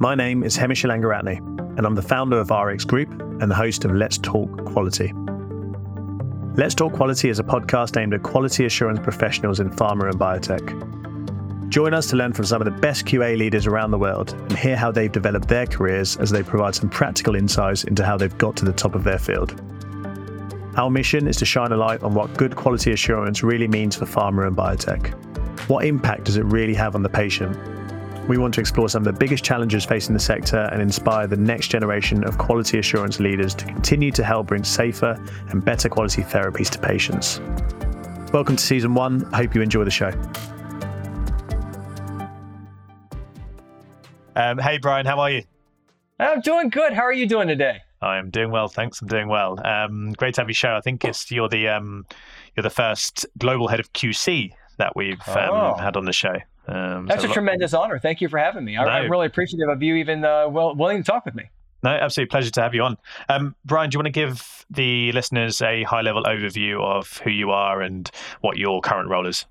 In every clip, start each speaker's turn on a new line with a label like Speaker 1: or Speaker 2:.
Speaker 1: My name is Hemish Langaratne, and I'm the founder of RX Group and the host of Let's Talk Quality. Let's Talk Quality is a podcast aimed at quality assurance professionals in pharma and biotech. Join us to learn from some of the best QA leaders around the world and hear how they've developed their careers as they provide some practical insights into how they've got to the top of their field. Our mission is to shine a light on what good quality assurance really means for pharma and biotech. What impact does it really have on the patient? We want to explore some of the biggest challenges facing the sector and inspire the next generation of quality assurance leaders to continue to help bring safer and better quality therapies to patients. Welcome to season one. I hope you enjoy the show. Um, hey, Brian, how are you?
Speaker 2: I'm doing good. How are you doing today?
Speaker 1: I'm doing well, thanks. I'm doing well. Um, great to have you show. I think it's you're the um, you're the first global head of QC that we've um, oh. had on the show.
Speaker 2: Um, That's so a tremendous honor. Thank you for having me. I, no. I'm really appreciative of you even uh, well, willing to talk with me.
Speaker 1: No, absolute pleasure to have you on. Um, Brian, do you want to give the listeners a high level overview of who you are and what your current role is?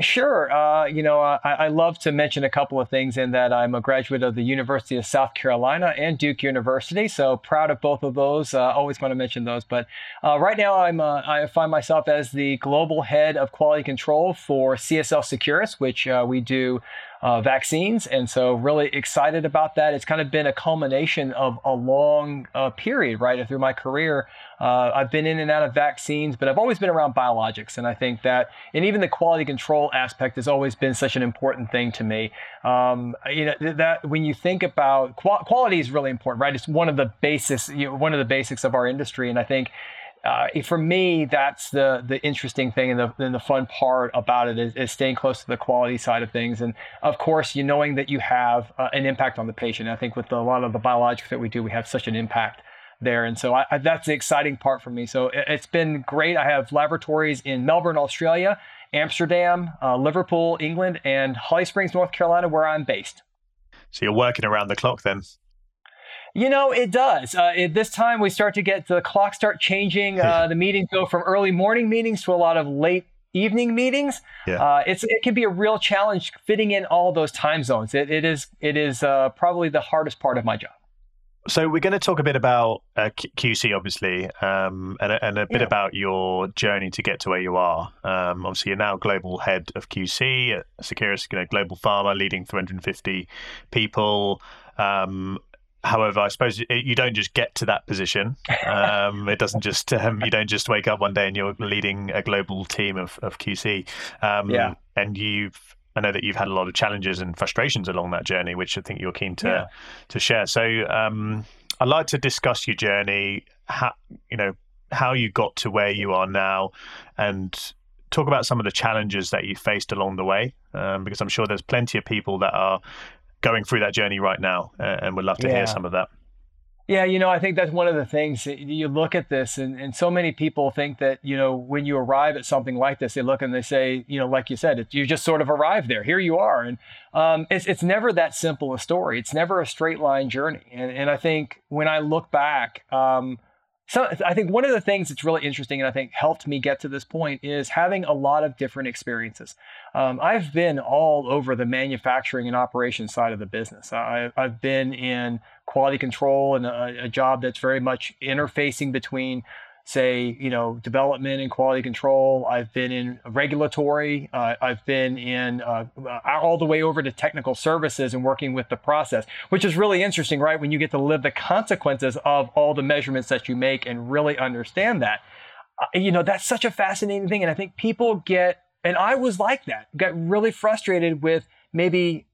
Speaker 2: Sure. Uh, you know, I, I, love to mention a couple of things in that I'm a graduate of the University of South Carolina and Duke University. So proud of both of those. Uh, always want to mention those. But uh, right now, I'm uh, I find myself as the global head of quality control for CSL Seqirus, which uh, we do uh, vaccines. And so, really excited about that. It's kind of been a culmination of a long uh, period, right, through my career. Uh, I've been in and out of vaccines, but I've always been around biologics. And I think that, and even the quality control aspect has always been such an important thing to me. Um, you know, that when you think about quality is really important, right? It's one of the basics, you know, one of the basics of our industry. And I think uh, for me, that's the the interesting thing and the, and the fun part about it is, is, staying close to the quality side of things. And of course, you knowing that you have uh, an impact on the patient. I think with a lot of the biologics that we do, we have such an impact there. And so I, I, that's the exciting part for me. So it, has been great. I have laboratories in Melbourne, Australia, Amsterdam, uh, Liverpool, England, and Holly Springs, North Carolina, where I'm based.
Speaker 1: So you're working around the clock then?
Speaker 2: You know, it does. Uh, at this time, we start to get the clock start changing. Uh, the meetings go from early morning meetings to a lot of late evening meetings. Yeah. Uh, it's it can be a real challenge fitting in all those time zones. It, it is it is uh, probably the hardest part of my job.
Speaker 1: So we're going to talk a bit about uh, QC, obviously, um, and, and, a bit yeah. about your journey to get to where you are. Um, obviously, you're now global head of QC at Seqirus, you know, global pharma, leading 350 people. Um, However, I suppose you don't just get to that position. Um, it doesn't just um, you don't just wake up one day and you're leading a global team of, of QC. Um, yeah. And you've I know that you've had a lot of challenges and frustrations along that journey, which I think you're keen to yeah. to share. So um, I'd like to discuss your journey, how you know how you got to where you are now, and talk about some of the challenges that you faced along the way, um, because I'm sure there's plenty of people that are going through that journey right now, uh, and would love to yeah. hear some of that.
Speaker 2: Yeah, you know, I think that's one of the things you look at this, and, and so many people think that, you know, when you arrive at something like this, they look and they say, you know, like you said, it, you just sort of arrive there. Here you are. And um, it's, it's never that simple a story. It's never a straight line journey. And, and I think when I look back, um, so I think one of the things that's really interesting and I think helped me get to this point is having a lot of different experiences. Um, I've been all over the manufacturing and operations side of the business. I, have been in quality control and a, a job that's very much interfacing between say, you know, development and quality control. I've been in regulatory. Uh, I've been in uh, all the way over to technical services and working with the process, which is really interesting, right? When you get to live the consequences of all the measurements that you make and really understand that. Uh, you know, that's such a fascinating thing. And I think people get, and I was like that, got really frustrated with maybe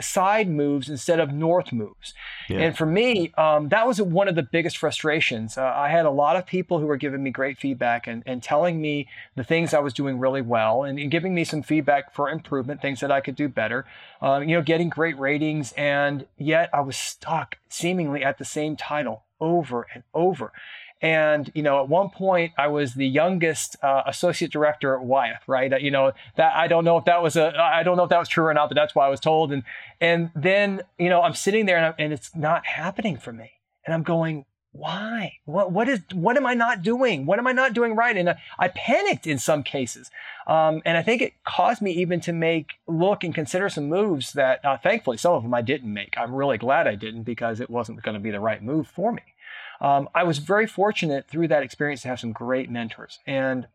Speaker 2: side moves instead of north moves. Yeah. And for me, um, that was one of the biggest frustrations. Uh, I had a lot of people who were giving me great feedback and, and telling me the things I was doing really well and, and giving me some feedback for improvement, things that I could do better, um, you know, getting great ratings. And yet I was stuck seemingly at the same title over and over. And you know, at one point, I was the youngest uh, associate director at Wyeth, right? Uh, you know, that I don't know if that was a, I don't know if that was true or not, but that's what I was told. And and then you know, I'm sitting there and, and it's not happening for me, and I'm going, why? What, what is, what am I not doing? What am I not doing right? And I, I panicked in some cases. Um, and I think it caused me even to make, look and consider some moves that uh, thankfully some of them I didn't make. I'm really glad I didn't because it wasn't going to be the right move for me. Um, I was very fortunate through that experience to have some great mentors. And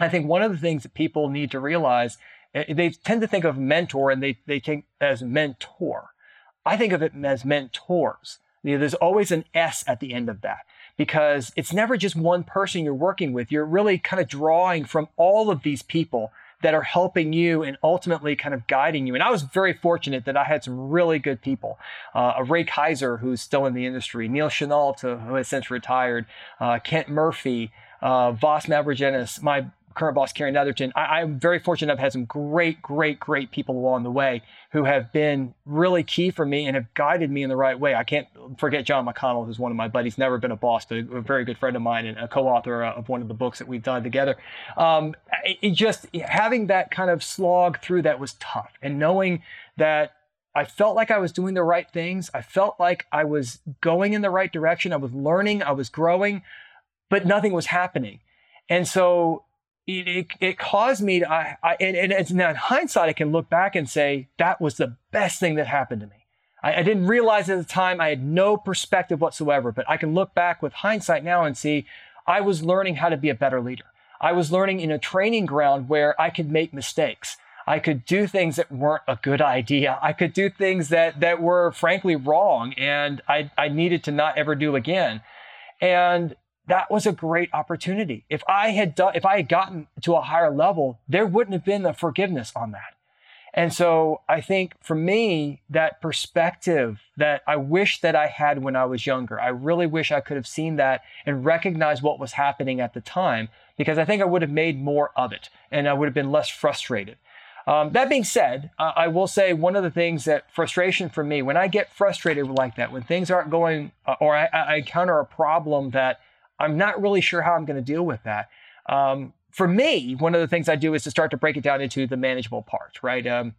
Speaker 2: I think one of the things that people need to realize, eh, they tend to think of mentor and they, they think as mentor. I think of it as mentors. You know, there's always an S at the end of that because it's never just one person you're working with. You're really kind of drawing from all of these people that are helping you and ultimately kind of guiding you. And I was very fortunate that I had some really good people. Uh, Ray Kaiser, who's still in the industry, Neil Chenault, who has since retired, uh, Kent Murphy, uh, Voss Mavrogenis, my current boss, Karen Netherton, I, am very fortunate. I've had some great, great, great people along the way who have been really key for me and have guided me in the right way. I can't forget John McConnell, who's one of my buddies, never been a boss, but a, very good friend of mine and a co-author of one of the books that we've done together. Um, it, just having that kind of slog through that was tough, and knowing that I felt like I was doing the right things. I felt like I was going in the right direction. I was learning. I was growing, but nothing was happening. And so it, it, caused me to, I, I and, and now in hindsight, I can look back and say that was the best thing that happened to me. I, I didn't realize at the time, I had no perspective whatsoever, but I can look back with hindsight now and see I was learning how to be a better leader. I was learning in a training ground where I could make mistakes. I could do things that weren't a good idea. I could do things that, that were frankly wrong and I, I needed to not ever do again. And that was a great opportunity. If I had done, if I had gotten to a higher level, there wouldn't have been the forgiveness on that. And so I think for me, that perspective that I wish that I had when I was younger, I really wish I could have seen that and recognized what was happening at the time, because I think I would have made more of it and I would have been less frustrated. Um, that being said, uh, I will say one of the things that frustration for me, when I get frustrated like that, when things aren't going, uh, or I, I encounter a problem that I'm not really sure how I'm going to deal with that. Um, for me, one of the things I do is to start to break it down into the manageable parts, right? Um,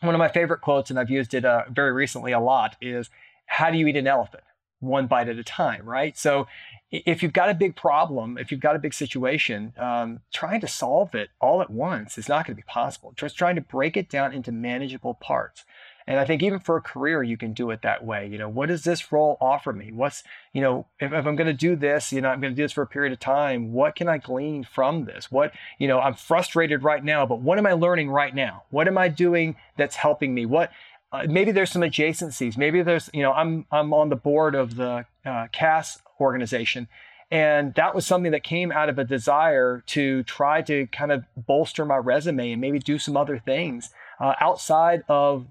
Speaker 2: one of my favorite quotes, and I've used it uh, very recently a lot, is how do you eat an elephant? One bite at a time, right? So if you've got a big problem, if you've got a big situation, um, trying to solve it all at once is not going to be possible. Just trying to break it down into manageable parts. And I think even for a career, you can do it that way. You know, what does this role offer me? What's, you know, if, if I'm going to do this, you know, I'm going to do this for a period of time. What can I glean from this? What, you know, I'm frustrated right now, but what am I learning right now? What am I doing that's helping me? What, uh, maybe there's some adjacencies. Maybe there's, you know, I'm, I'm on the board of the uh, CASSS organization. And that was something that came out of a desire to try to kind of bolster my resume and maybe do some other things uh, outside of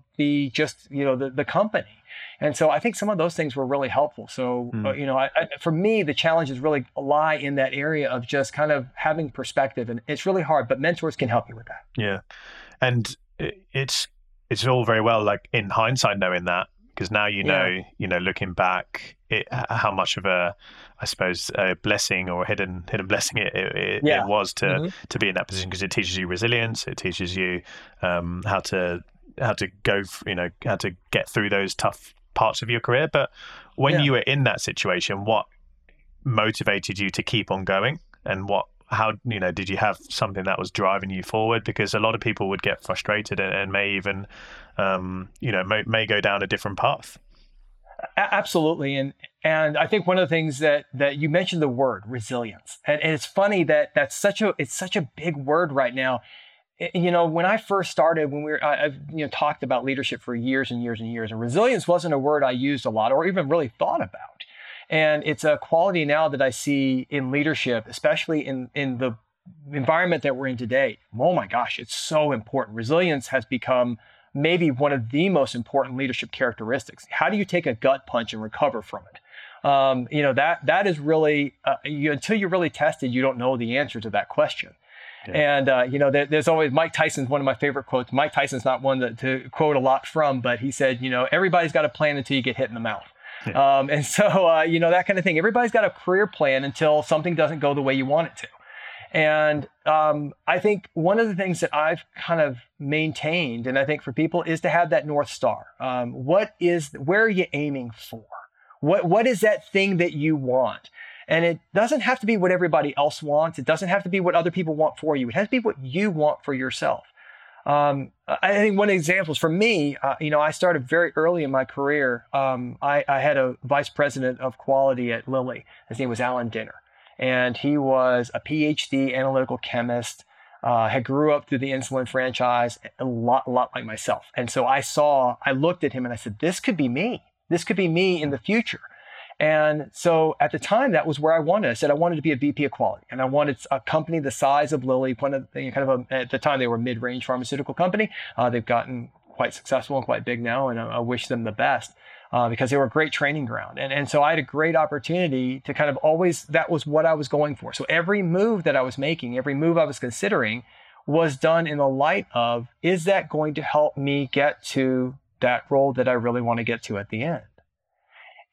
Speaker 2: just you know the, the company and so i think some of those things were really helpful so mm. you know I, I, for me the challenges really lie in that area of just kind of having perspective and it's really hard but mentors can help you with that
Speaker 1: yeah and it's it's all very well like in hindsight knowing that because now you know yeah. you know looking back it, how much of a I suppose a blessing or a hidden hidden blessing it, it, yeah. it was to mm-hmm. to be in that position because it teaches you resilience it teaches you um, how to how to go you know how to get through those tough parts of your career. But when yeah. you were in that situation what motivated you to keep on going? And what how you know did you have something that was driving you forward? Because a lot of people would get frustrated and, and may even um, you know may, may go down a different path.
Speaker 2: Absolutely. And and i think one of the things that that you mentioned the word resilience. And, and it's funny that that's such a it's such a big word right now you know when i first started when we were i've you know talked about leadership for years and years and years and resilience wasn't a word i used a lot or even really thought about and it's a quality now that i see in leadership especially in in the environment that we're in today oh my gosh it's so important resilience has become maybe one of the most important leadership characteristics. How do you take a gut punch and recover from it? Um, you know that that is really uh, you, until you're really tested, you don't know the answer to that question. Yeah. And uh, you know, there, there's always Mike Tyson's one of my favorite quotes. Mike Tyson's not one that, to quote a lot from, but he said, you know, everybody's got a plan until you get hit in the mouth. Yeah. Um, and so, uh, you know, that kind of thing. Everybody's got a career plan until something doesn't go the way you want it to. And um, I think one of the things that I've kind of maintained, and I think for people, is to have that North Star. Um, what is, where are you aiming for? What, what is that thing that you want? And it doesn't have to be what everybody else wants. It doesn't have to be what other people want for you. It has to be what you want for yourself. Um, I think one example is for me, uh, you know, I started very early in my career. Um, I, I, had a vice president of quality at Lilly. His name was Alan Dinner, and he was a PhD analytical chemist. Uh, had grew up through the insulin franchise, a lot, a lot like myself. And so I saw, I looked at him and I said, "This could be me. This could be me in the future." And so at the time, that was where I wanted. I said I wanted to be a VP of quality, and I wanted a company the size of Lilly. One of kind of a, at the time they were a mid-range pharmaceutical company. Uh, they've gotten quite successful and quite big now, and I, I wish them the best. Uh, because they were a great training ground. And, and so I had a great opportunity to kind of always, that was what I was going for. So every move that I was making, every move I was considering was done in the light of, is that going to help me get to that role that I really want to get to at the end?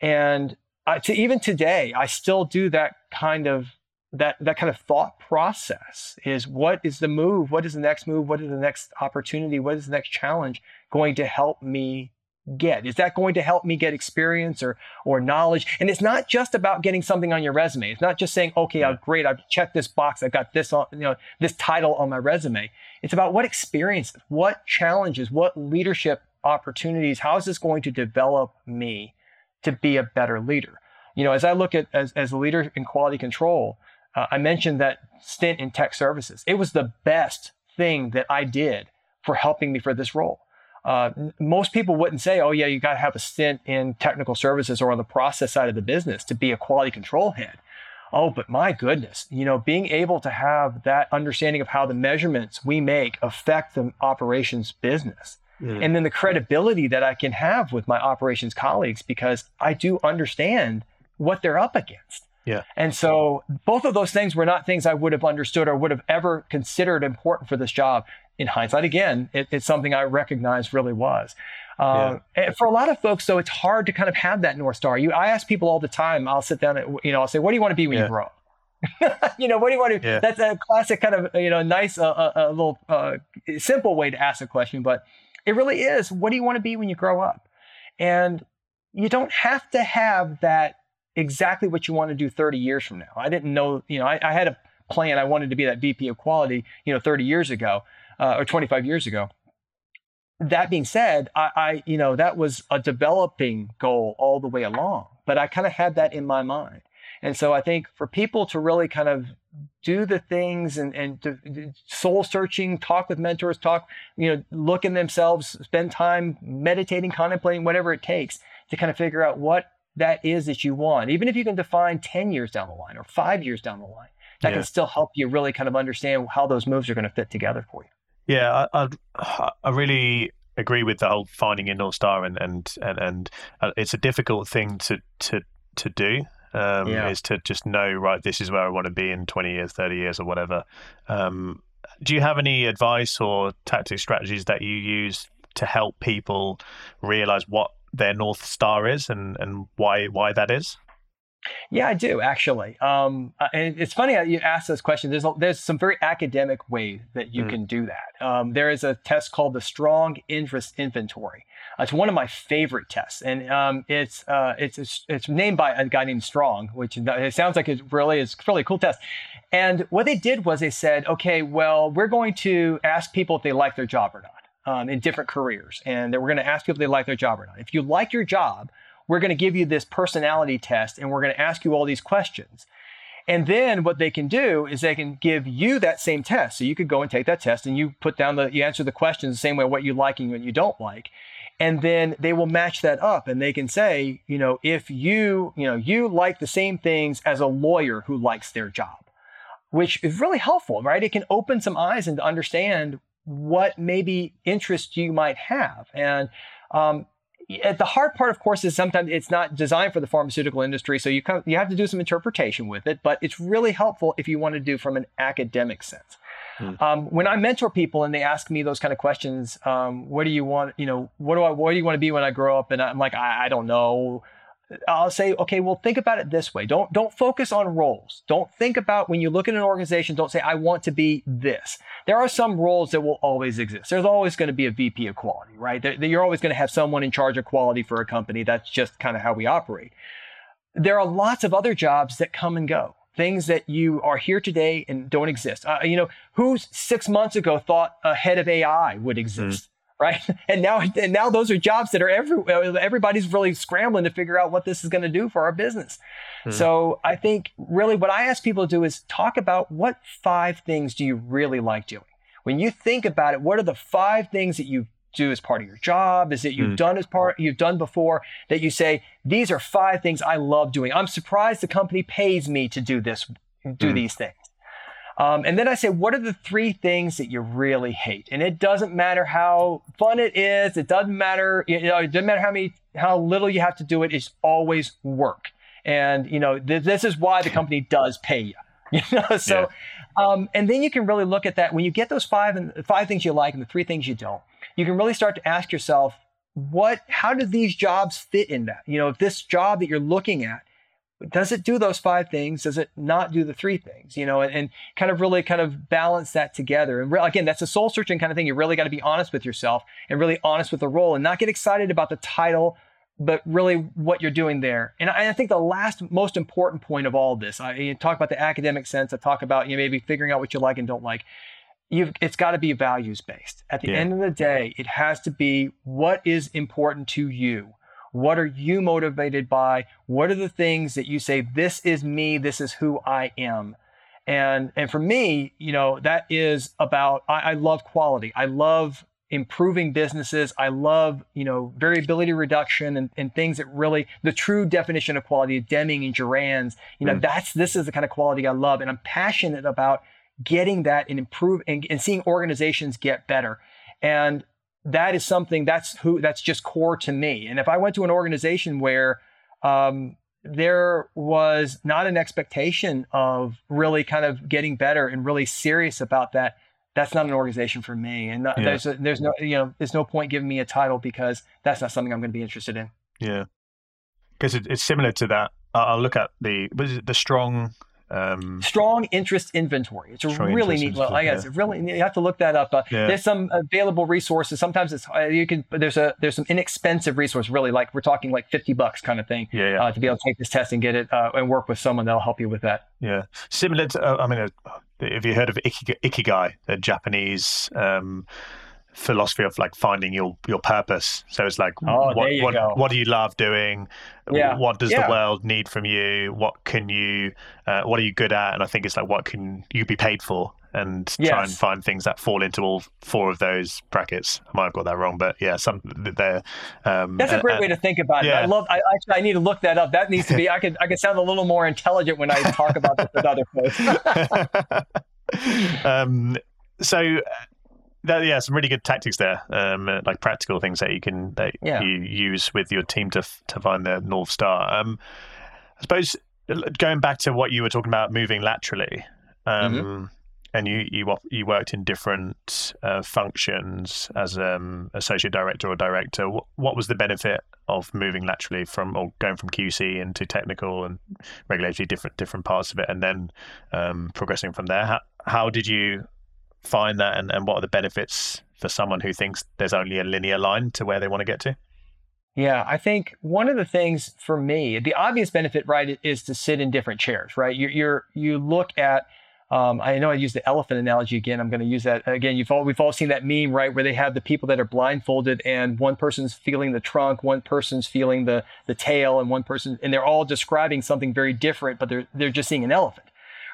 Speaker 2: And uh, to even today, I still do that kind of that that kind of thought process is what is the move? What is the next move? What is the next opportunity? What is the next challenge going to help me get? Is that going to help me get experience or or knowledge? And it's not just about getting something on your resume. It's not just saying okay yeah. great i've checked this box. I've got this on you know this title on my resume. It's about what experiences what challenges what leadership opportunities how is this going to develop me to be a better leader. You know, as I look at as, as a leader in quality control, uh, I mentioned that stint in tech services. It was the best thing that I did for helping me for this role. Uh, most people wouldn't say, oh, yeah, you got to have a stint in technical services or on the process side of the business to be a quality control head. Oh, but my goodness, you know, being able to have that understanding of how the measurements we make affect the operations business Mm. And then the credibility that I can have with my operations colleagues because I do understand what they're up against.
Speaker 1: Yeah.
Speaker 2: And so both of those things were not things I would have understood or would have ever considered important for this job. In hindsight, again, it, it's something I recognize really was. Uh, yeah. For a lot of folks, though, it's hard to kind of have that north star. You, I ask people all the time. I'll sit down, and, you know, I'll say, "What do you want to be when yeah. you grow up?" you know, what do you want to? Yeah. That's a classic kind of, you know, nice, uh, uh, a little uh, simple way to ask a question, but it really is. What do you want to be when you grow up? And you don't have to have that exactly what you want to do 30 years from now. I didn't know, you know, I, I had a plan. I wanted to be that VP of quality, you know, 30 years ago uh, or 25 years ago. That being said, I, I, you know, that was a developing goal all the way along, but I kind of had that in my mind. And so I think for people to really kind of do the things and, and to, soul searching, talk with mentors, talk, you know, look in themselves, spend time meditating, contemplating, whatever it takes to kind of figure out what that is that you want. Even if you can define 10 years down the line or five years down the line, that yeah. can still help you really kind of understand how those moves are going to fit together for you.
Speaker 1: Yeah, I, I, I really agree with the whole finding your north star, and and and, and uh, it's a difficult thing to to to do um, yeah. is to just know right this is where i want to be in 20 years 30 years or whatever um, do you have any advice or tactic strategies that you use to help people realize what their north star is and, and why why that is
Speaker 2: yeah, I do actually. Um, uh, and it's funny you ask this question. There's a, there's some very academic ways that you mm. can do that. Um, there is a test called the Strong Interest Inventory, uh, it's one of my favorite tests, and um, it's, uh, it's, it's it's named by a guy named Strong, which it sounds like it really is really cool test. And what they did was they said, okay, well, we're going to ask people if they like their job or not um, in different careers, and we're going to ask people if they like their job or not. If you like your job, we're going to give you this personality test, and we're going to ask you all these questions. And then what they can do is they can give you that same test. So you could go and take that test and you put down the, you answer the questions the same way what you like and what you don't like and then they will match that up and they can say you know if you you know you like the same things as a lawyer who likes their job which is really helpful right it can open some eyes and understand what maybe interest you might have and um, the hard part, of course, is sometimes it's not designed for the pharmaceutical industry, so you of, you have to do some interpretation with it. But it's really helpful if you want to do from an academic sense. Mm. Um, when I mentor people and they ask me those kind of questions, um, what do you want? You know, what do I? What do you want to be when I grow up? And I'm like, I, I don't know. I'll say, okay, well, think about it this way. Don't don't focus on roles. Don't think about when you look at an organization. Don't say I want to be this. There are some roles that will always exist. There's always going to be a VP of quality, right? You're always going to have someone in charge of quality for a company. That's just kind of how we operate. There are lots of other jobs that come and go. Things that you are here today and don't exist. Uh, you know, who six months ago thought a head of AI would hmm. exist? Mm right? And now, and now those are jobs that are every everybody's really scrambling to figure out what this is going to do for our business. Hmm. So I think really what I ask people to do is talk about what five things do you really like doing. When you think about it, what are the five things that you do as part of your job? Is it you've hmm. done as part you've done before that you say these are five things I love doing. I'm surprised the company pays me to do this, do hmm. these things. Um, and then I say, what are the three things that you really hate? And it doesn't matter how fun it is. It doesn't matter, you know, it doesn't matter how many, how little you have to do it. It's always work. And, you know, th- this is why the company does pay you. You know, so, yeah. um, and then you can really look at that when you get those five and five things you like and the three things you don't. You can really start to ask yourself, what, how do these jobs fit in that? You know, if this job that you're looking at does it do those five things? Does it not do the three things? You know, and, and kind of really kind of balance that together. And re- again, that's a soul searching kind of thing. You really got to be honest with yourself and really honest with the role and not get excited about the title, but really what you're doing there. And I, I think the last most important point of all of this, I you talk about the academic sense. I talk about you know, maybe figuring out what you like and don't like. You've, it's got to be values based. At the yeah. end of the day, it has to be what is important to you what are you motivated by? What are the things that you say, this is me, this is who I am? And, and for me, you know, that is about, I, I love quality. I love improving businesses. I love, you know, variability reduction and, and things that really, the true definition of quality, Deming and Juran's, you know, mm. that's, this is the kind of quality I love. And I'm passionate about getting that and improve and, and seeing organizations get better. And that is something that's who that's just core to me. And if I went to an organization where um, there was not an expectation of really kind of getting better and really serious about that, that's not an organization for me. And yeah. there's a, there's no you know there's no point giving me a title because that's not something I'm going to be interested in.
Speaker 1: Yeah, because it, it's similar to that. I'll look at the the strong
Speaker 2: um, Strong interest inventory. It's a really neat. I guess yeah. really you have to look that up. Uh, yeah. There's some available resources. Sometimes it's uh, you can. There's a there's some inexpensive resource. Really, like we're talking like fifty bucks kind of thing.
Speaker 1: Yeah, yeah.
Speaker 2: Uh, to be able to take this test and get it uh, and work with someone that'll help you with that.
Speaker 1: Yeah, similar to. Uh, I mean, uh, have you heard of ikigai, the Japanese? Um, philosophy of like finding your your purpose. So it's like
Speaker 2: oh, what
Speaker 1: what, what, do you love doing? Yeah. What does yeah. the world need from you? What can you uh, what are you good at? And I think it's like what can you be paid for? And yes. try and find things that fall into all four of those brackets. I might have got that wrong, but yeah, some there.
Speaker 2: Um, That's a great uh, way to think about it. I love. I actually I need to look that up. That needs to be. I could I could sound a little more intelligent when I talk about this with other
Speaker 1: folks. um, so that, yeah, some really good tactics there, um, uh, like practical things that you can that yeah. you use with your team to to find the north star. Um, I suppose going back to what you were talking about, moving laterally, um, mm-hmm. and you you you worked in different uh, functions as um, associate director or director. What, what was the benefit of moving laterally from or going from QC into technical and regulatory different different parts of it, and then um, progressing from there? How, how did you find that and, and what are the benefits for someone who thinks there's only a linear line to where they want to get to?
Speaker 2: Yeah, I think one of the things for me, the obvious benefit, right, is to sit in different chairs, right? You, you're you look at. Um, I know I use the elephant analogy again. I'm going to use that again. You've all we've all seen that meme, right, where they have the people that are blindfolded, and one person's feeling the trunk, one person's feeling the the tail, and one person, and they're all describing something very different, but they're they're just seeing an elephant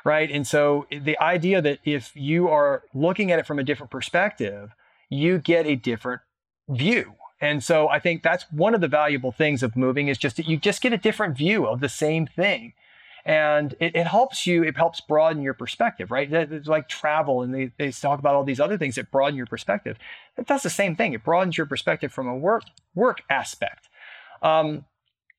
Speaker 2: right? And so the idea that if you are looking at it from a different perspective, you get a different view. And so I think that's one of the valuable things of moving is just that you just get a different view of the same thing. And it, it helps you, it helps broaden your perspective, right? It's like travel and they, they talk about all these other things that broaden your perspective. It does the same thing. It broadens your perspective from a work work aspect. Um,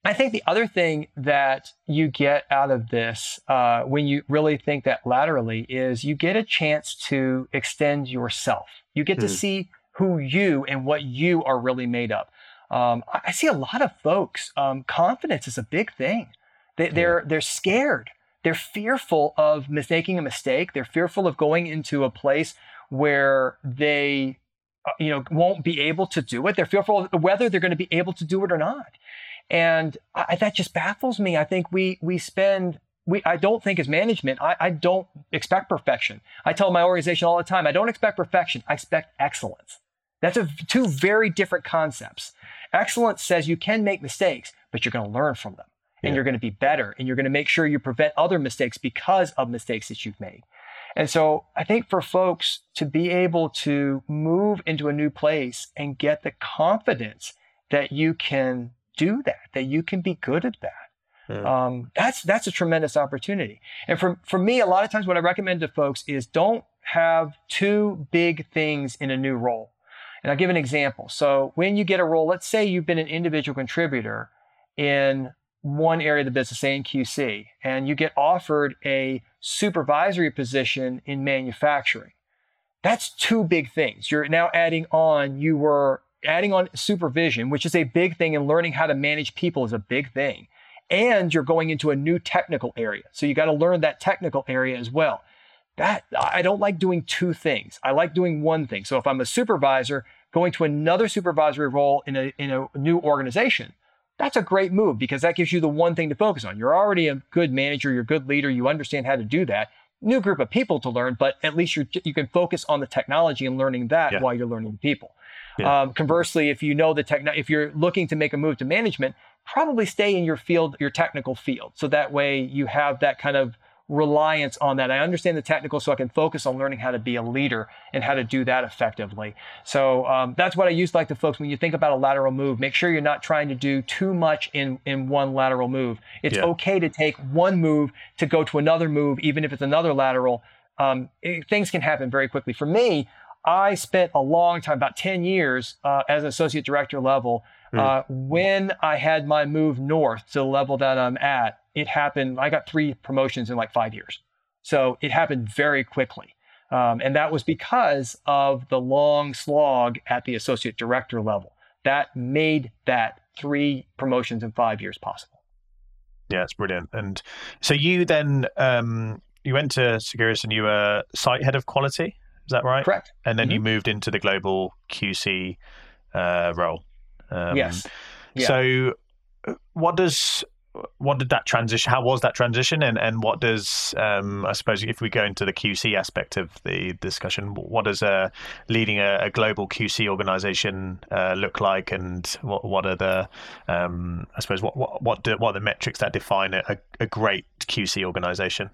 Speaker 2: I think the other thing that you get out of this uh, when you really think that laterally is you get a chance to extend yourself. You get to hmm. see who you and what you are really made of. Um, I, I, see a lot of folks. Um, confidence is a big thing. They, they're they're scared. They're fearful of making a mistake. They're fearful of going into a place where they uh, you know won't be able to do it they're fearful of whether they're going to be able to do it or not and I, that just baffles me. I think we we spend we i don't think as management I, I don't expect perfection. I tell my organization all the time i don't expect perfection i expect excellence. That's a, two very different concepts. Excellence says you can make mistakes but you're going to learn from them. And yeah. you're going to be better and you're going to make sure you prevent other mistakes because of mistakes that you've made. And so I think for folks to be able to move into a new place and get the confidence that you can do that, that you can be good at that. Yeah. Um, that's that's a tremendous opportunity. And for for me, a lot of times what I recommend to folks is don't have two big things in a new role. And I'll give an example. So when you get a role, let's say you've been an individual contributor in one area of the business, say in QC, and you get offered a supervisory position in manufacturing. That's two big things. You're now adding on, you were adding on supervision, which is a big thing, and learning how to manage people is a big thing. And you're going into a new technical area. So you got to learn that technical area as well. That I don't like doing two things. I like doing one thing. So if I'm a supervisor, going to another supervisory role in a, in a new organization, that's a great move because that gives you the one thing to focus on. You're already a good manager, you're a good leader, you understand how to do that. New group of people to learn, but at least you you can focus on the technology and learning that yeah. while you're learning people. Yeah. Um, conversely, if you know the tech, if you're looking to make a move to management, probably stay in your field, your technical field, so that way you have that kind of reliance on that. I understand the technical, so I can focus on learning how to be a leader and how to do that effectively. So um, that's what I use like to folks when you think about a lateral move. Make sure you're not trying to do too much in in one lateral move. It's yeah. okay to take one move to go to another move, even if it's another lateral. Um, it, things can happen very quickly. For me, I spent a long time, about 10 years, uh, as an associate director level. Mm. Uh, when I had my move north to the level that I'm at, it happened. I got three promotions in like five years. So it happened very quickly. Um, and that was because of the long slog at the associate director level. That made that three promotions in five years possible.
Speaker 1: Yeah, it's brilliant. And so you then um, you went to Seqirus and you were site head of quality. Is that right?
Speaker 2: Correct.
Speaker 1: And then mm-hmm. you moved into the global QC uh, role.
Speaker 2: Um, yes.
Speaker 1: Yeah. So, uh, what does what did that transition? How was that transition, and and what does um, I suppose if we go into the QC aspect of the discussion, what does uh, leading a, a, global QC organization uh, look like, and what what are the um, I suppose what what what, do, what are the metrics that define a, a great QC organization?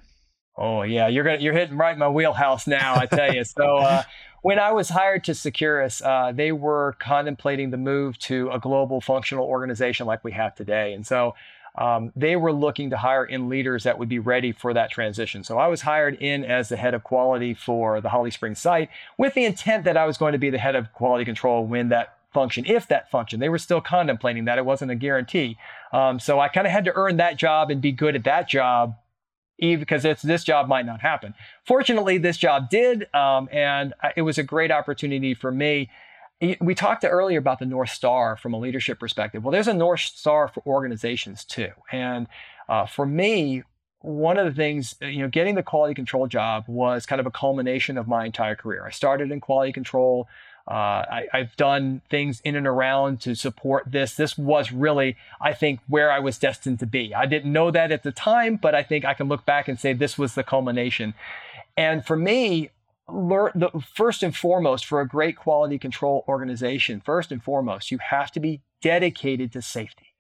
Speaker 2: Oh yeah, you're gonna you're hitting right in my wheelhouse now. I tell you. So uh, when I was hired to Seqirus, uh, they were contemplating the move to a global functional organization like we have today, and so um, they were looking to hire in leaders that would be ready for that transition. So I was hired in as the head of quality for the Holly Springs site with the intent that I was going to be the head of quality control when that function, if that function. They were still contemplating that. It wasn't a guarantee. Um, so I kind of had to earn that job and be good at that job because it's this job might not happen. Fortunately, this job did, um, and it was a great opportunity for me we talked earlier about the North Star from a leadership perspective. Well, there's a North Star for organizations too. And uh, for me, one of the things, you know, getting the quality control job was kind of a culmination of my entire career. I started in quality control. Uh, I, have done things in and around to support this. This was really, I think, where I was destined to be. I didn't know that at the time, but I think I can look back and say this was the culmination. And for me, learn the first and foremost for a great quality control organization first and foremost you have to be dedicated to safety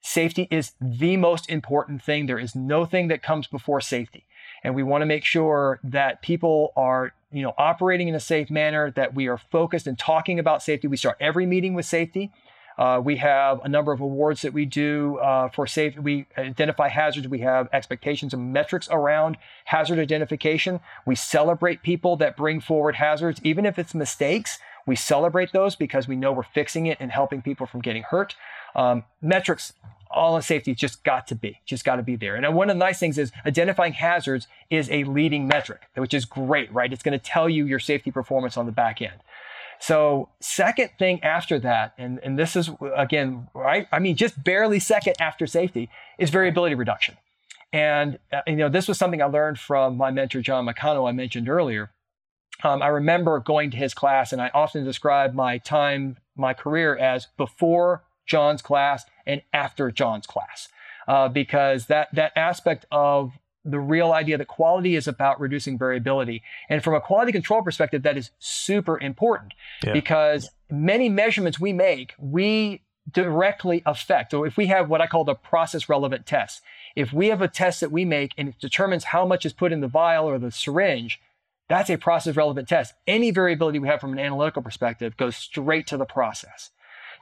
Speaker 2: safety is the most important thing there is no thing that comes before safety and we want to make sure that people are you know operating in a safe manner that we are focused and talking about safety we start every meeting with safety uh, we have a number of awards that we do uh, for safety. We identify hazards. We have expectations and metrics around hazard identification. We celebrate people that bring forward hazards, even if it's mistakes. We celebrate those because we know we're fixing it and helping people from getting hurt. Um, metrics, all in safety, just got to be, just got to be there. And one of the nice things is identifying hazards is a leading metric, which is great, right? It's going to tell you your safety performance on the back end. So, second thing after that, and, and this is again, right? I mean, just barely second after safety is variability reduction. And, uh, you know, this was something I learned from my mentor, John McConnell, I mentioned earlier. Um, I remember going to his class, and I often describe my time, my career as before John's class and after John's class, uh, because that that aspect of the real idea that quality is about reducing variability. And from a quality control perspective, that is super important yeah. because many measurements we make, we directly affect. So if we have what I call the process relevant test, if we have a test that we make and it determines how much is put in the vial or the syringe, that's a process relevant test. Any variability we have from an analytical perspective goes straight to the process.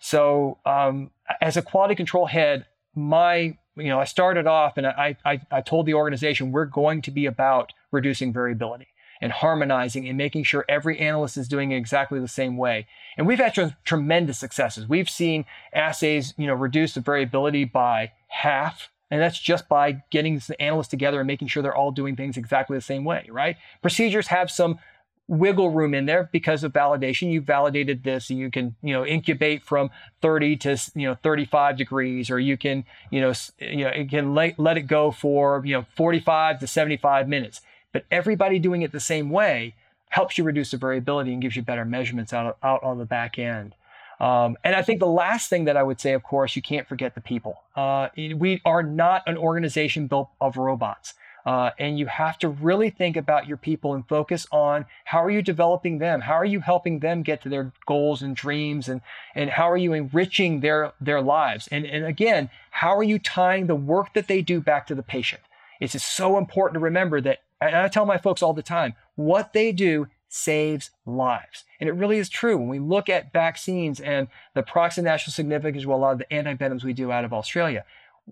Speaker 2: So um, as a quality control head, my you know, I started off and I, I, I told the organization we're going to be about reducing variability and harmonizing and making sure every analyst is doing it exactly the same way. And we've had tr- tremendous successes. We've seen assays, you know, reduce the variability by half. And that's just by getting the analysts together and making sure they're all doing things exactly the same way, right? Procedures have some wiggle room in there because of validation. You validated this, and you can, you know, incubate from 30 to, you know, 35 degrees, or you can, you know, you know, can let, let it go for, you know, 45 to 75 minutes. But everybody doing it the same way helps you reduce the variability and gives you better measurements out, out on the back end. Um, and I think the last thing that I would say, of course, you can't forget the people. Uh, we are not an organization built of robots. Uh, and you have to really think about your people and focus on how are you developing them? How are you helping them get to their goals and dreams? And, and how are you enriching their, their lives? And, and again, how are you tying the work that they do back to the patient? It's just so important to remember that, and I tell my folks all the time, what they do saves lives. And it really is true. When we look at vaccines and the of national significance, well, a lot of the antivenoms we do out of Australia,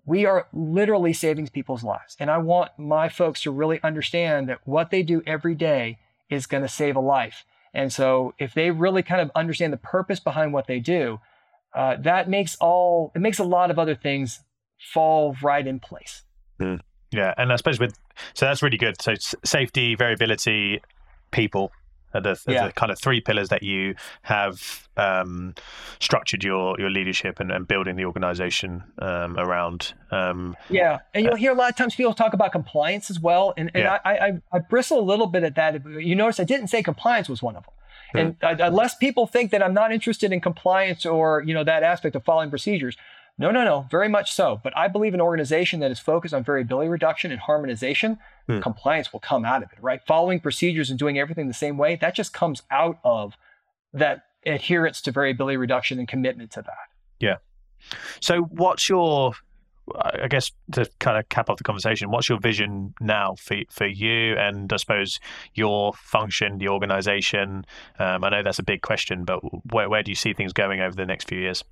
Speaker 2: we are literally saving people's lives. And I want my folks to really understand that what they do every day is going to save a life. And so if they really kind of understand the purpose behind what they do, uh, that makes all, it makes a lot of other things fall right in place.
Speaker 1: Mm. Yeah. And I suppose with, so that's really good. So safety, variability, people, the, yeah. the, kind of three pillars that you have um, structured your your leadership and, and building the organization um, around. Um,
Speaker 2: yeah, and you'll uh, hear a lot of times people talk about compliance as well, and, and yeah. I, I, I bristle a little bit at that. You notice I didn't say compliance was one of them. And uh, unless people think that I'm not interested in compliance or you know that aspect of following procedures, no, no, no, very much so. But I believe an organization that is focused on variability reduction and harmonization, hmm. compliance will come out of it, right? Following procedures and doing everything the same way, that just comes out of that adherence to variability reduction and commitment to that.
Speaker 1: Yeah. So, what's your, I guess, to kind of cap off the conversation, what's your vision now for for you and I suppose your function, the organization? Um, I know that's a big question, but where where do you see things going over the next few years?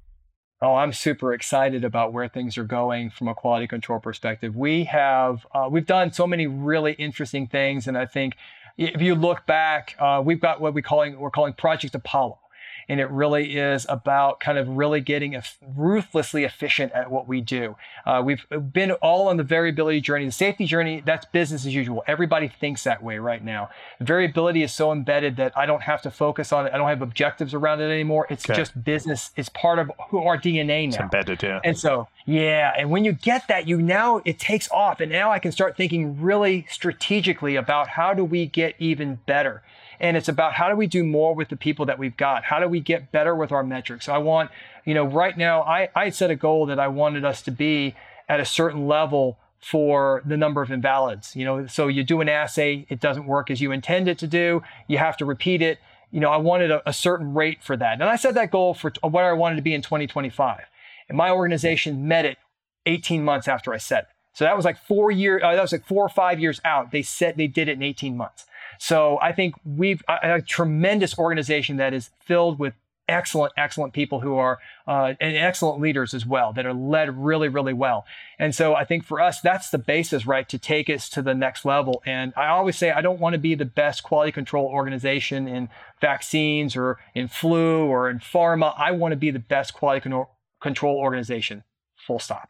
Speaker 2: Oh, I'm super excited about where things are going from a quality control perspective. We have uh, we've done so many really interesting things, and I think if you look back, uh, we've got what we calling we're calling Project Apollo and it really is about kind of really getting ruthlessly efficient at what we do. Uh, we've been all on the variability journey, the safety journey. That's business as usual. Everybody thinks that way right now. Variability is so embedded that I don't have to focus on it. I don't have objectives around it anymore. It's okay. just business. It's part of our DNA now.
Speaker 1: It's embedded, yeah.
Speaker 2: And so, yeah, and when you get that, you now it takes off, and now I can start thinking really strategically about how do we get even better. And it's about how do we do more with the people that we've got? How do we get better with our metrics? I want, you know, right now I, I set a goal that I wanted us to be at a certain level for the number of invalids. You know, so you do an assay, it doesn't work as you intend it to do, you have to repeat it. You know, I wanted a, a certain rate for that. And I set that goal for what I wanted to be in 2025. And my organization met it 18 months after I set it. So that was like four years, uh, that was like four or five years out. They said they did it in 18 months. So I think we've a, a tremendous organization that is filled with excellent, excellent people who are uh, and excellent leaders as well that are led really, really well. And so I think for us, that's the basis, right, to take us to the next level. And I always say I don't want to be the best quality control organization in vaccines or in flu or in pharma. I want to be the best quality control organization. Full stop.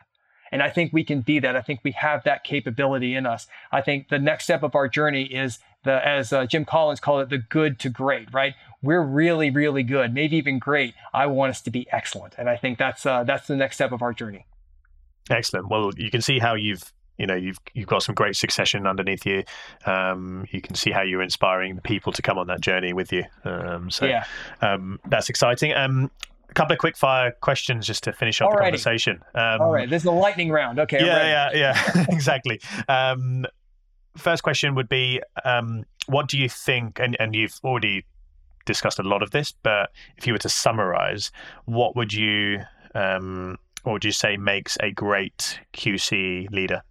Speaker 2: And I think we can be that. I think we have that capability in us. I think the next step of our journey is the as uh, Jim Collins called it, the good to great, right? We're really, really good, maybe even great. I want us to be excellent, and I think that's uh, that's the next step of our journey.
Speaker 1: Excellent. Well, you can see how you've you know you've you've got some great succession underneath you. Um, you can see how you're inspiring the people to come on that journey with you. Um, so yeah. um, that's exciting. Um, a couple of quick fire questions just to finish off Alrighty. the conversation.
Speaker 2: Um, All right, this is a lightning round. Okay.
Speaker 1: Yeah, yeah, yeah, exactly. Um, first question would be, what do you think? And and you've already discussed a lot of this, but if you were to summarize, what would you um, what would you say makes a great QC leader?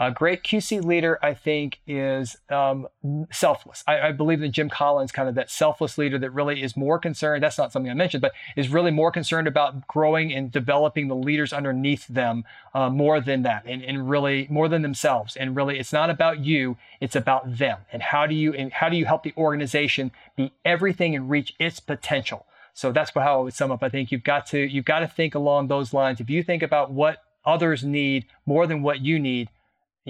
Speaker 2: A great QC leader, I think, is um, selfless. I, I, believe in Jim Collins, kind of that selfless leader that really is more concerned. That's not something I mentioned, but is really more concerned about growing and developing the leaders underneath them uh, more than that, and, and really more than themselves. And really, it's not about you; it's about them. And how do you and how do you help the organization be everything and reach its potential? So that's how I would sum up. I think you've got to you've got to think along those lines. If you think about what others need more than what you need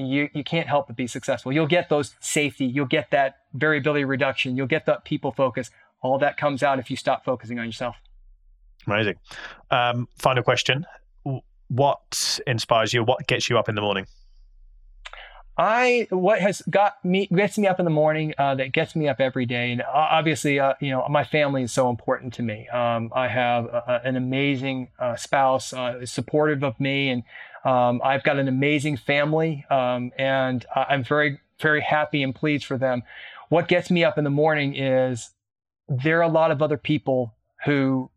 Speaker 2: you, you can't help but be successful. You'll get those safety, you'll get that variability reduction, you'll get that people focus. All that comes out if you stop focusing on yourself.
Speaker 1: Amazing. Um, final question. What inspires you? What gets you up in the morning?
Speaker 2: I what has got me gets me up in the morning uh, that gets me up every day, and obviously, uh, you know, my family is so important to me. Um, I have a, an amazing uh, spouse, uh, supportive of me, and um, I've got an amazing family, um, and I'm very, very happy and pleased for them. What gets me up in the morning is there are a lot of other people who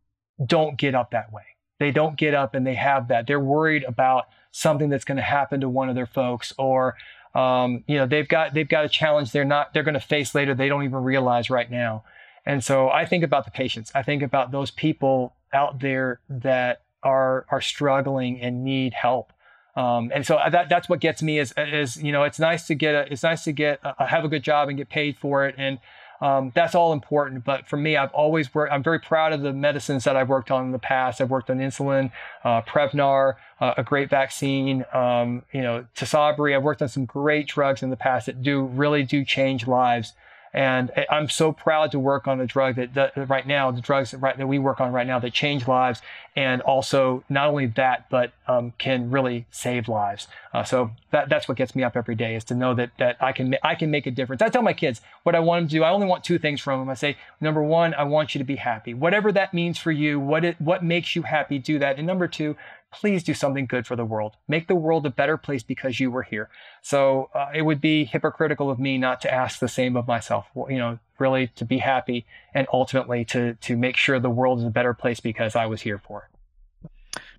Speaker 2: don't get up that way. They don't get up and they have that. They're worried about something that's going to happen to one of their folks, or um, you know, they've got they've got a challenge they're not they're going to face later. They don't even realize right now. And so I think about the patients. I think about those people out there that are are struggling and need help. Um, and so that that's what gets me is is you know it's nice to get a, it's nice to get a, have a good job and get paid for it and um, that's all important. But for me, I've always worked. I'm very proud of the medicines that I've worked on in the past. I've worked on insulin, uh, Prevnar, uh, a great vaccine. Um, you know, Tisabri. I've worked on some great drugs in the past that do really do change lives. And I'm so proud to work on a drug that, that right now, the drugs that, right, that we work on right now that change lives, and also not only that, but um, can really save lives. Uh, so that, that's what gets me up every day is to know that that I can I can make a difference. I tell my kids what I want them to do. I only want two things from them. I say, number one, I want you to be happy, whatever that means for you. What it what makes you happy, do that. And number two, please do something good for the world. Make the world a better place because you were here. So uh, it would be hypocritical of me not to ask the same of myself. You know, really to be happy and ultimately to to make sure the world is a better place because I was here for it.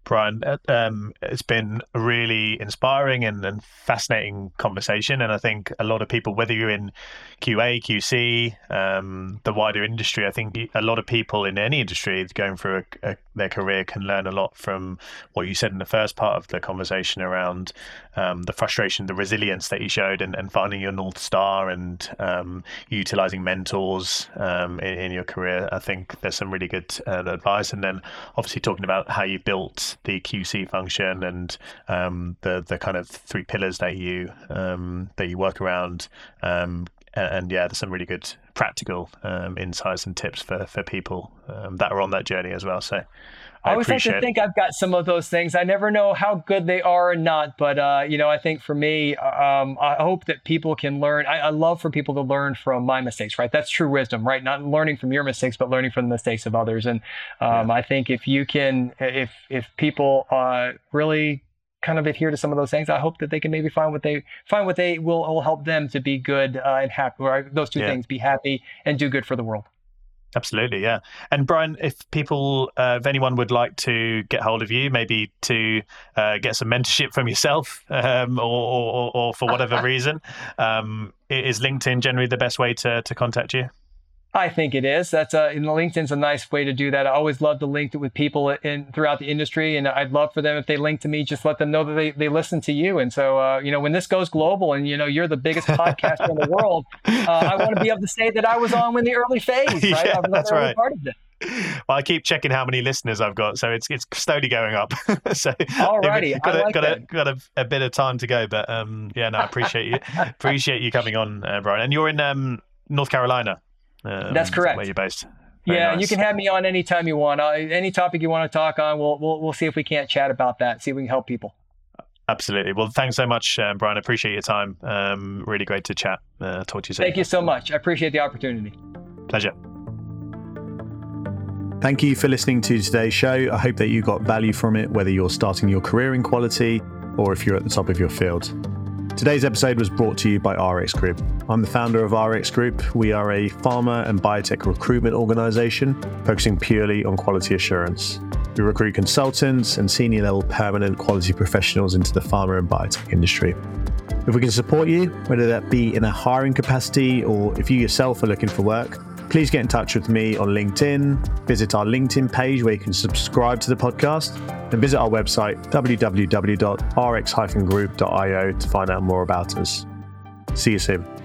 Speaker 1: Brian. Uh, um, it's been a really inspiring and, and, fascinating conversation. And I think a lot of people, whether you're in QA, QC, um, the wider industry, I think a lot of people in any industry going through a, a, their career can learn a lot from what you said in the first part of the conversation around um, the frustration, the resilience that you showed, and, and finding your North Star and um, utilizing mentors um, in, in, your career. I think there's some really good uh, advice. And then obviously talking about how you built the QC function and um, the the kind of three pillars that you um, that you work around. Um, and, and, yeah, there's some really good practical um, insights and tips for for people um, that are on that journey as well. So. I,
Speaker 2: I always like to think I've got some of those things. I never know how good they are or not, but uh, you know, I think for me, um, I hope that people can learn. I, I, love for people to learn from my mistakes, right? That's true wisdom, right? Not learning from your mistakes, but learning from the mistakes of others. And um, yeah. I think if you can, if if people uh, really kind of adhere to some of those things, I hope that they can maybe find what they find what they will, will help them to be good uh, and happy. Or those two yeah. things: be happy and do good for the world.
Speaker 1: Absolutely, yeah. And Brian, if people, uh, if anyone would like to get hold of you, maybe to uh, get some mentorship from yourself, um, or, or, or, for whatever reason, um, is LinkedIn generally the best way to to contact you?
Speaker 2: I think it is. That's a, and LinkedIn's a nice way to do that. I always love to link it with people in throughout the industry, and I'd love for them if they link to me, just let them know that they, they listen to you. And so, uh, you know, when this goes global, and you know, you're the biggest podcaster in the world, uh, I want to be able to say that I was on in the early phase, right?
Speaker 1: Yeah, that's right. Part of well, I keep checking how many listeners I've got, so it's it's slowly going up. so
Speaker 2: alrighty,
Speaker 1: got,
Speaker 2: a,
Speaker 1: like got, a, got a, a, bit of time to go, but um, yeah, no, I appreciate you appreciate you coming on, uh, Brian. And you're in um, North Carolina.
Speaker 2: Um, That's correct.
Speaker 1: Where you're based.
Speaker 2: Very yeah, nice. you can have me on anytime you want. Uh, any topic you want to talk on, we'll, we'll we'll see if we can't chat about that. See if we can help people.
Speaker 1: Absolutely. Well, thanks so much, um, Brian. I appreciate your time. Um, really great to chat. Uh, talk to you soon.
Speaker 2: Thank you so much. I appreciate the opportunity.
Speaker 1: Pleasure.
Speaker 3: Thank you for listening to today's show. I hope that you got value from it, whether you're starting your career in quality or if you're at the top of your field. Today's episode was brought to you by RX Group. I'm the founder of RX Group. We are a pharma and biotech recruitment organization focusing purely on quality assurance. We recruit consultants and senior level permanent quality professionals into the pharma and biotech industry. If we can support you, whether that be in a hiring capacity or if you yourself are looking for work, please get in touch with me on LinkedIn, visit our LinkedIn page where you can subscribe to the podcast, and visit our website www.rx-group.io to find out more about us. See you soon.